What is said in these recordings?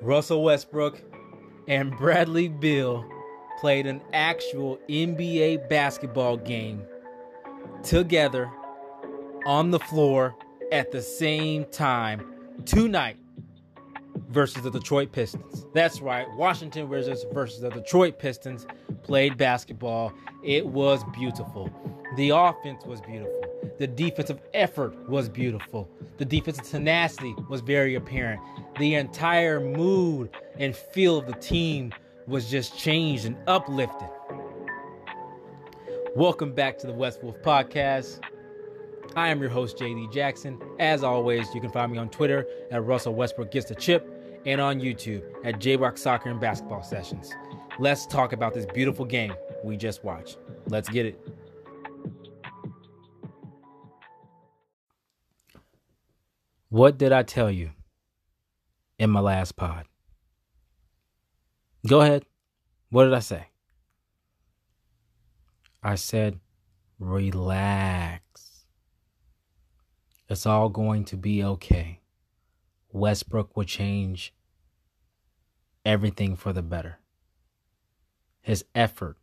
Russell Westbrook and Bradley Beal played an actual NBA basketball game together on the floor at the same time tonight versus the Detroit Pistons. That's right, Washington Wizards versus the Detroit Pistons played basketball. It was beautiful. The offense was beautiful. The defensive effort was beautiful. The defensive tenacity was very apparent. The entire mood and feel of the team was just changed and uplifted. Welcome back to the West Wolf Podcast. I am your host, JD Jackson. As always, you can find me on Twitter at Russell Westbrook Gets the Chip and on YouTube at J Rock Soccer and Basketball Sessions. Let's talk about this beautiful game we just watched. Let's get it. What did I tell you in my last pod? Go ahead. What did I say? I said, relax. It's all going to be okay. Westbrook will change everything for the better. His effort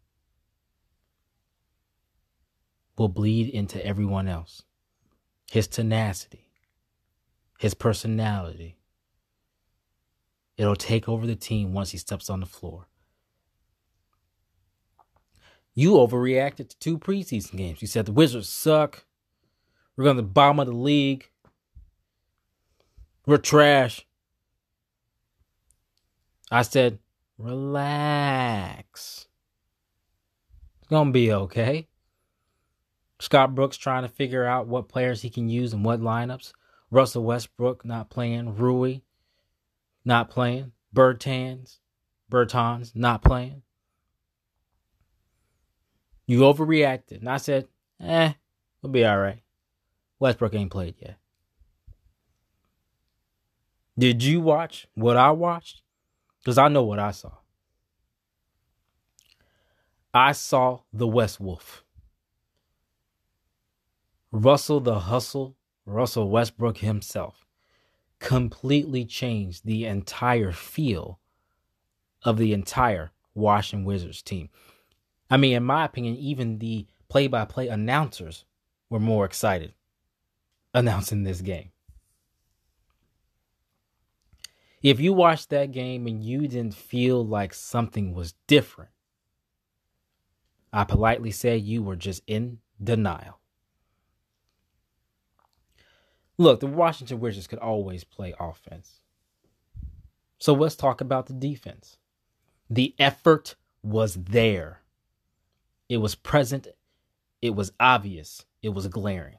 will bleed into everyone else. His tenacity, his personality. It'll take over the team once he steps on the floor. You overreacted to two preseason games. You said the Wizards suck. We're going to the bottom of the league. We're trash. I said, relax. It's going to be okay. Scott Brooks trying to figure out what players he can use in what lineups. Russell Westbrook not playing. Rui not playing. Bertans, Bertans not playing. You overreacted. And I said, eh, we'll be all right. Westbrook ain't played yet. Did you watch what I watched? Because I know what I saw. I saw the West Wolf. Russell the Hustle, Russell Westbrook himself, completely changed the entire feel of the entire Washington Wizards team. I mean, in my opinion, even the play by play announcers were more excited announcing this game. If you watched that game and you didn't feel like something was different, I politely say you were just in denial. Look, the Washington Wizards could always play offense. So let's talk about the defense. The effort was there. It was present. It was obvious. It was glaring.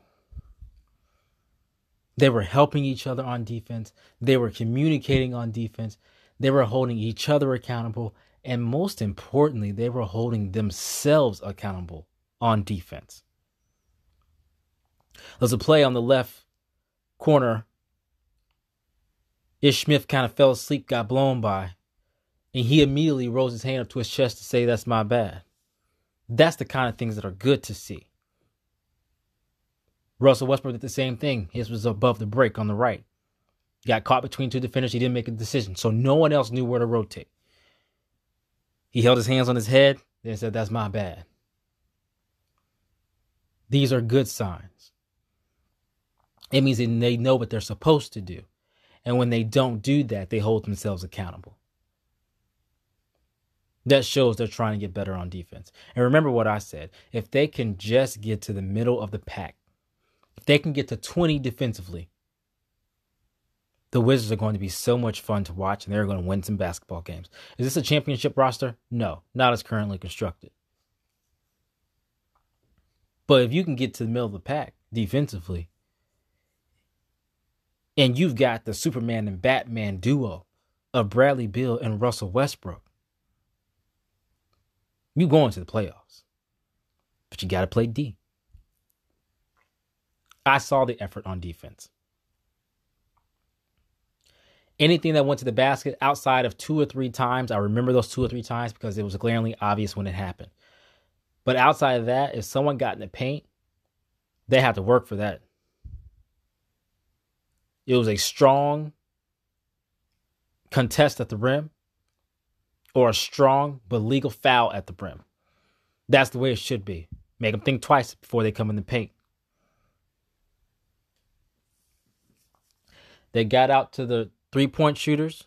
They were helping each other on defense. They were communicating on defense. They were holding each other accountable. And most importantly, they were holding themselves accountable on defense. There's a play on the left corner. Ish Smith kind of fell asleep, got blown by, and he immediately rose his hand up to his chest to say, That's my bad. That's the kind of things that are good to see. Russell Westbrook did the same thing. His was above the break on the right. He got caught between two defenders. He didn't make a decision. So no one else knew where to rotate. He held his hands on his head, then said, That's my bad. These are good signs. It means that they know what they're supposed to do. And when they don't do that, they hold themselves accountable. That shows they're trying to get better on defense. And remember what I said if they can just get to the middle of the pack, if they can get to 20 defensively, the Wizards are going to be so much fun to watch and they're going to win some basketball games. Is this a championship roster? No, not as currently constructed. But if you can get to the middle of the pack defensively, and you've got the Superman and Batman duo of Bradley Beal and Russell Westbrook, you going to the playoffs. But you got to play D. I saw the effort on defense. Anything that went to the basket outside of two or three times, I remember those two or three times because it was glaringly obvious when it happened. But outside of that, if someone got in the paint, they had to work for that. It was a strong contest at the rim or a strong but legal foul at the rim. That's the way it should be. Make them think twice before they come in the paint. They got out to the three point shooters.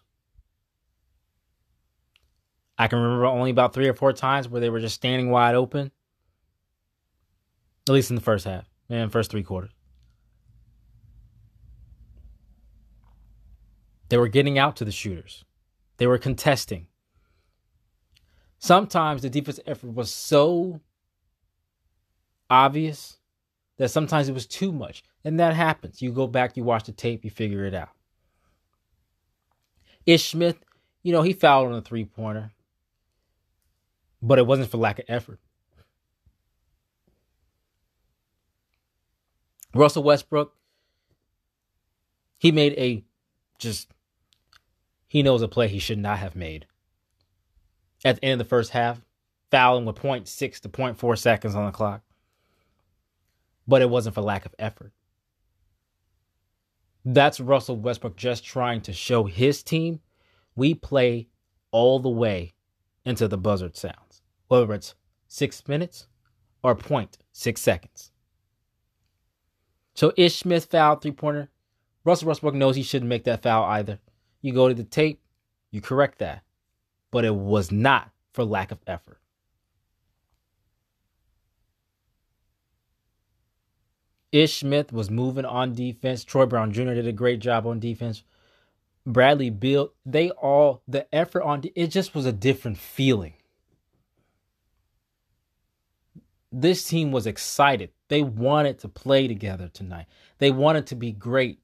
I can remember only about three or four times where they were just standing wide open. At least in the first half and first three quarters. They were getting out to the shooters. They were contesting. Sometimes the defense effort was so obvious that sometimes it was too much. And that happens. You go back, you watch the tape, you figure it out. Ish Smith, you know, he fouled on a three pointer, but it wasn't for lack of effort. Russell Westbrook, he made a just, he knows a play he should not have made. At the end of the first half, fouling with 0.6 to 0.4 seconds on the clock. But it wasn't for lack of effort. That's Russell Westbrook just trying to show his team we play all the way into the buzzard sounds, whether it's six minutes or 0.6 seconds. So Ish Smith fouled three pointer. Russell Westbrook knows he shouldn't make that foul either. You go to the tape, you correct that. But it was not for lack of effort. Ish Smith was moving on defense. Troy Brown Jr. did a great job on defense. Bradley Beal, they all, the effort on it just was a different feeling. This team was excited. They wanted to play together tonight. They wanted to be great.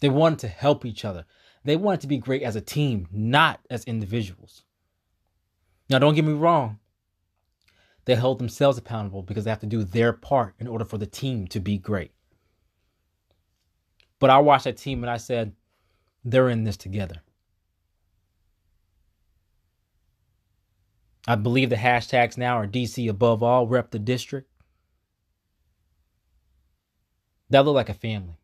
They wanted to help each other. They wanted to be great as a team, not as individuals. Now, don't get me wrong. They held themselves accountable because they have to do their part in order for the team to be great. But I watched that team and I said, they're in this together. I believe the hashtags now are DC above all, rep the district. That looked like a family.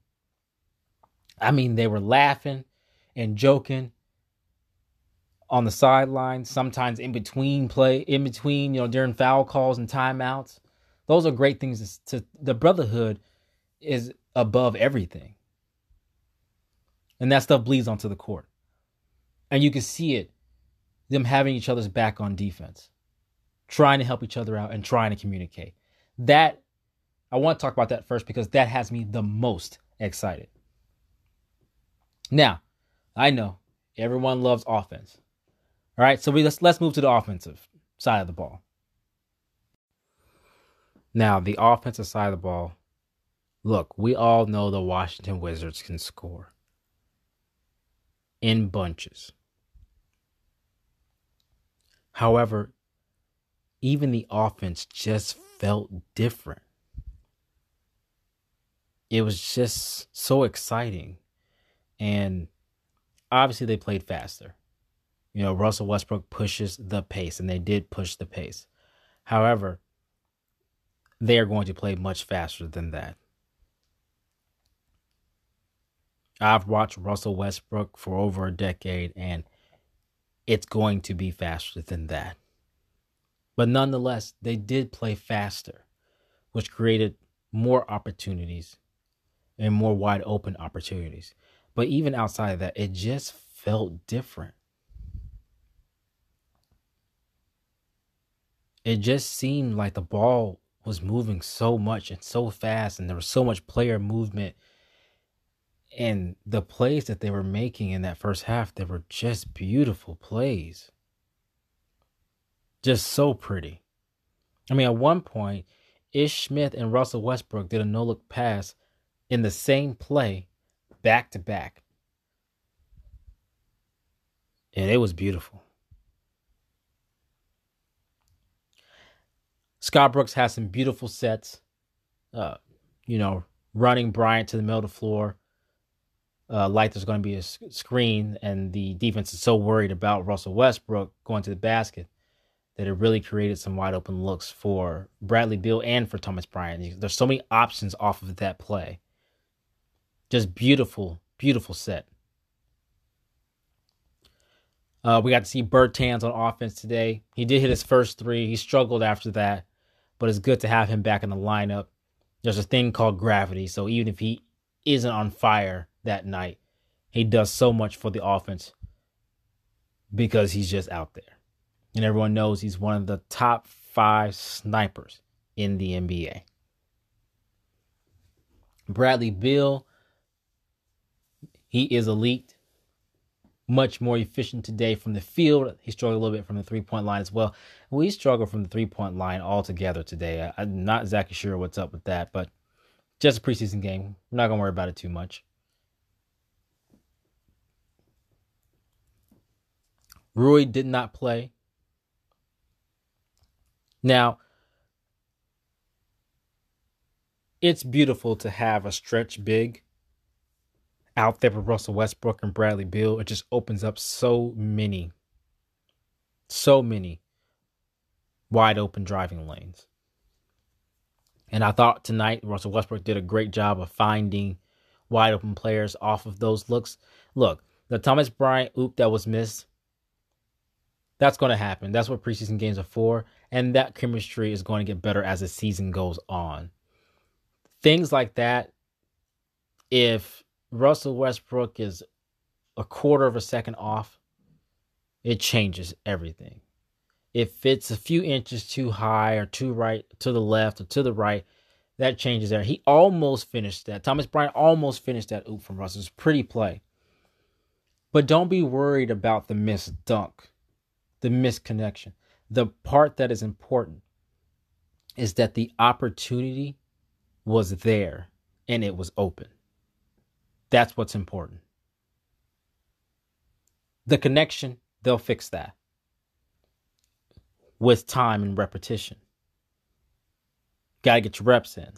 I mean, they were laughing and joking on the sideline, sometimes in between play, in between, you know, during foul calls and timeouts. Those are great things to, to the brotherhood is above everything. And that stuff bleeds onto the court. And you can see it, them having each other's back on defense, trying to help each other out and trying to communicate. That I want to talk about that first because that has me the most excited. Now, I know everyone loves offense. All right, so we let's let's move to the offensive side of the ball. Now, the offensive side of the ball. Look, we all know the Washington Wizards can score in bunches. However, even the offense just felt different. It was just so exciting. And obviously, they played faster. You know, Russell Westbrook pushes the pace, and they did push the pace. However, they are going to play much faster than that. I've watched Russell Westbrook for over a decade, and it's going to be faster than that. But nonetheless, they did play faster, which created more opportunities and more wide open opportunities. But even outside of that, it just felt different. It just seemed like the ball was moving so much and so fast, and there was so much player movement and the plays that they were making in that first half, they were just beautiful plays. Just so pretty. I mean, at one point, Ish Smith and Russell Westbrook did a no look pass in the same play back to back. And it was beautiful. Scott Brooks has some beautiful sets. Uh, you know, running Bryant to the middle of the floor, uh, like there's going to be a screen, and the defense is so worried about Russell Westbrook going to the basket that it really created some wide open looks for Bradley Beal and for Thomas Bryant. There's so many options off of that play. Just beautiful, beautiful set. Uh, we got to see Bertans on offense today. He did hit his first three. He struggled after that, but it's good to have him back in the lineup. There's a thing called gravity, so even if he isn't on fire that night, he does so much for the offense because he's just out there. And everyone knows he's one of the top five snipers in the NBA. Bradley Beal, he is elite much more efficient today from the field. He struggled a little bit from the three point line as well. We struggled from the three point line altogether today. I, am not exactly sure what's up with that, but just a preseason game. We're not going to worry about it too much. Rui did not play. Now, it's beautiful to have a stretch big out there with Russell Westbrook and Bradley Beal, it just opens up so many, so many wide open driving lanes. And I thought tonight Russell Westbrook did a great job of finding wide open players off of those looks. Look, the Thomas Bryant oop that was missed, that's going to happen. That's what preseason games are for. And that chemistry is going to get better as the season goes on. Things like that, if Russell Westbrook is a quarter of a second off, it changes everything. If it's a few inches too high or too right, to the left or to the right, that changes there. He almost finished that. Thomas Bryant almost finished that oop from Russell. It's pretty play. But don't be worried about the missed dunk, the misconnection. The part that is important is that the opportunity was there and it was open. That's what's important. The connection, they'll fix that with time and repetition. Got to get your reps in.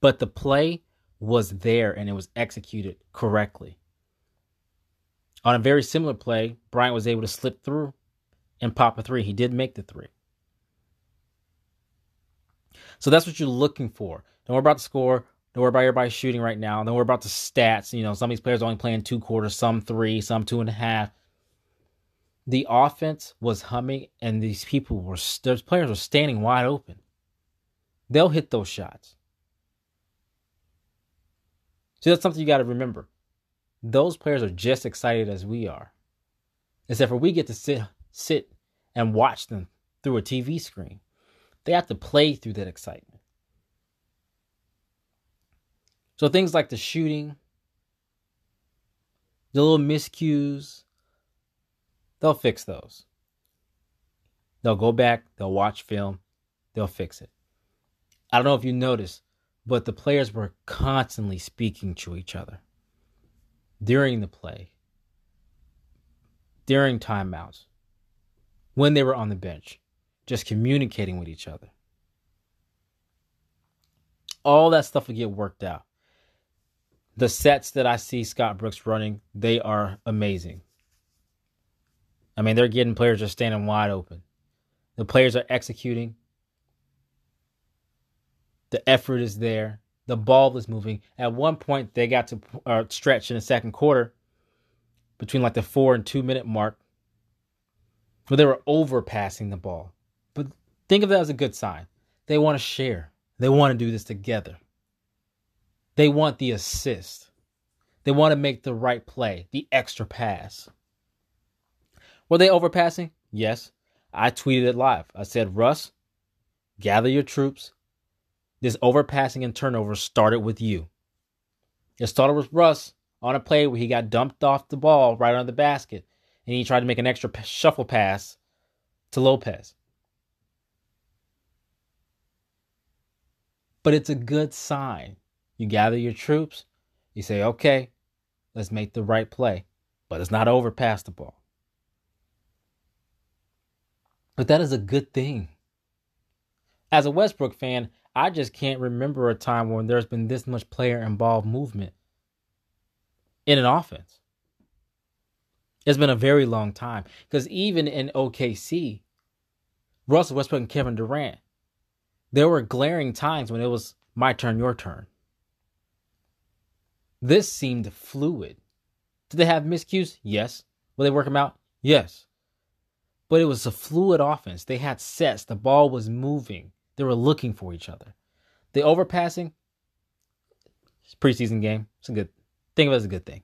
But the play was there and it was executed correctly. On a very similar play, Bryant was able to slip through and pop a three. He did make the three. So that's what you're looking for. Don't worry about the score. Don't worry about everybody shooting right now. And then we're about the stats. You know, some of these players are only playing two quarters, some three, some two and a half. The offense was humming, and these people were, those players were standing wide open. They'll hit those shots. So that's something you got to remember. Those players are just excited as we are. Except for we get to sit sit and watch them through a TV screen. They have to play through that excitement. So things like the shooting, the little miscues, they'll fix those. They'll go back, they'll watch film, they'll fix it. I don't know if you noticed, but the players were constantly speaking to each other during the play, during timeouts, when they were on the bench, just communicating with each other. All that stuff will get worked out the sets that I see Scott Brooks running, they are amazing. I mean, they're getting players just standing wide open. The players are executing. The effort is there. The ball is moving. At one point, they got to uh, stretch in the second quarter between like the four and two minute mark where they were overpassing the ball. But think of that as a good sign. They want to share, they want to do this together. They want the assist. They want to make the right play, the extra pass. Were they overpassing? Yes. I tweeted it live. I said, Russ, gather your troops. This overpassing and turnover started with you. It started with Russ on a play where he got dumped off the ball right under the basket and he tried to make an extra shuffle pass to Lopez. But it's a good sign you gather your troops. You say, okay, let's make the right play. But it's not over past the ball. But that is a good thing. As a Westbrook fan, I just can't remember a time when there's been this much player involved movement in an offense. It's been a very long time. Because even in OKC, Russell Westbrook and Kevin Durant, there were glaring times when it was my turn, your turn. This seemed fluid. Did they have miscues? Yes. Will they work them out? Yes. But it was a fluid offense. They had sets. The ball was moving. They were looking for each other. The overpassing, it's preseason game. It's a good think of it as a good thing.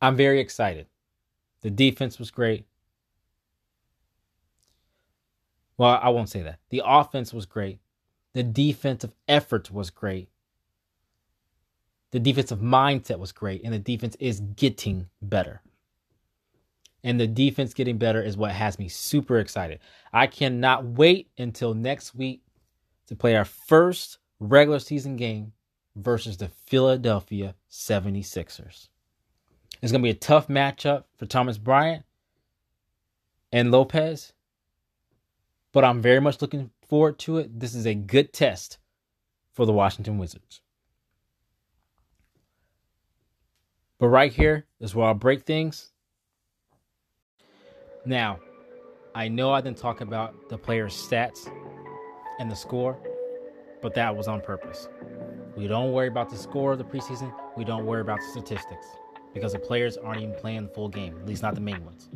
I'm very excited. The defense was great. Well, I won't say that. The offense was great. The defensive effort was great. The defensive mindset was great. And the defense is getting better. And the defense getting better is what has me super excited. I cannot wait until next week to play our first regular season game versus the Philadelphia 76ers. It's going to be a tough matchup for Thomas Bryant and Lopez, but I'm very much looking forward to it. This is a good test for the Washington Wizards. But right here is where I'll break things. Now, I know I didn't talk about the player's stats and the score, but that was on purpose. We don't worry about the score of the preseason, we don't worry about the statistics because the players aren't even playing the full game, at least not the main ones.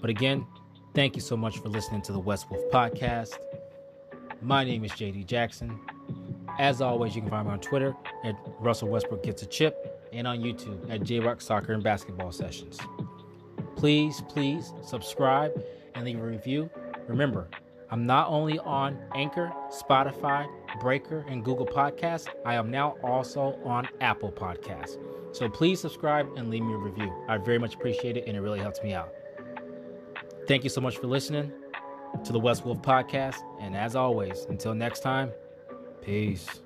But again, thank you so much for listening to the West Wolf podcast. My name is JD Jackson. As always, you can find me on Twitter at Russell Westbrook Gets a Chip and on YouTube at J Rock Soccer and Basketball Sessions. Please, please subscribe and leave a review. Remember, I'm not only on Anchor, Spotify, Breaker, and Google Podcasts, I am now also on Apple Podcasts. So please subscribe and leave me a review. I very much appreciate it and it really helps me out. Thank you so much for listening to the West Wolf Podcast. And as always, until next time, peace.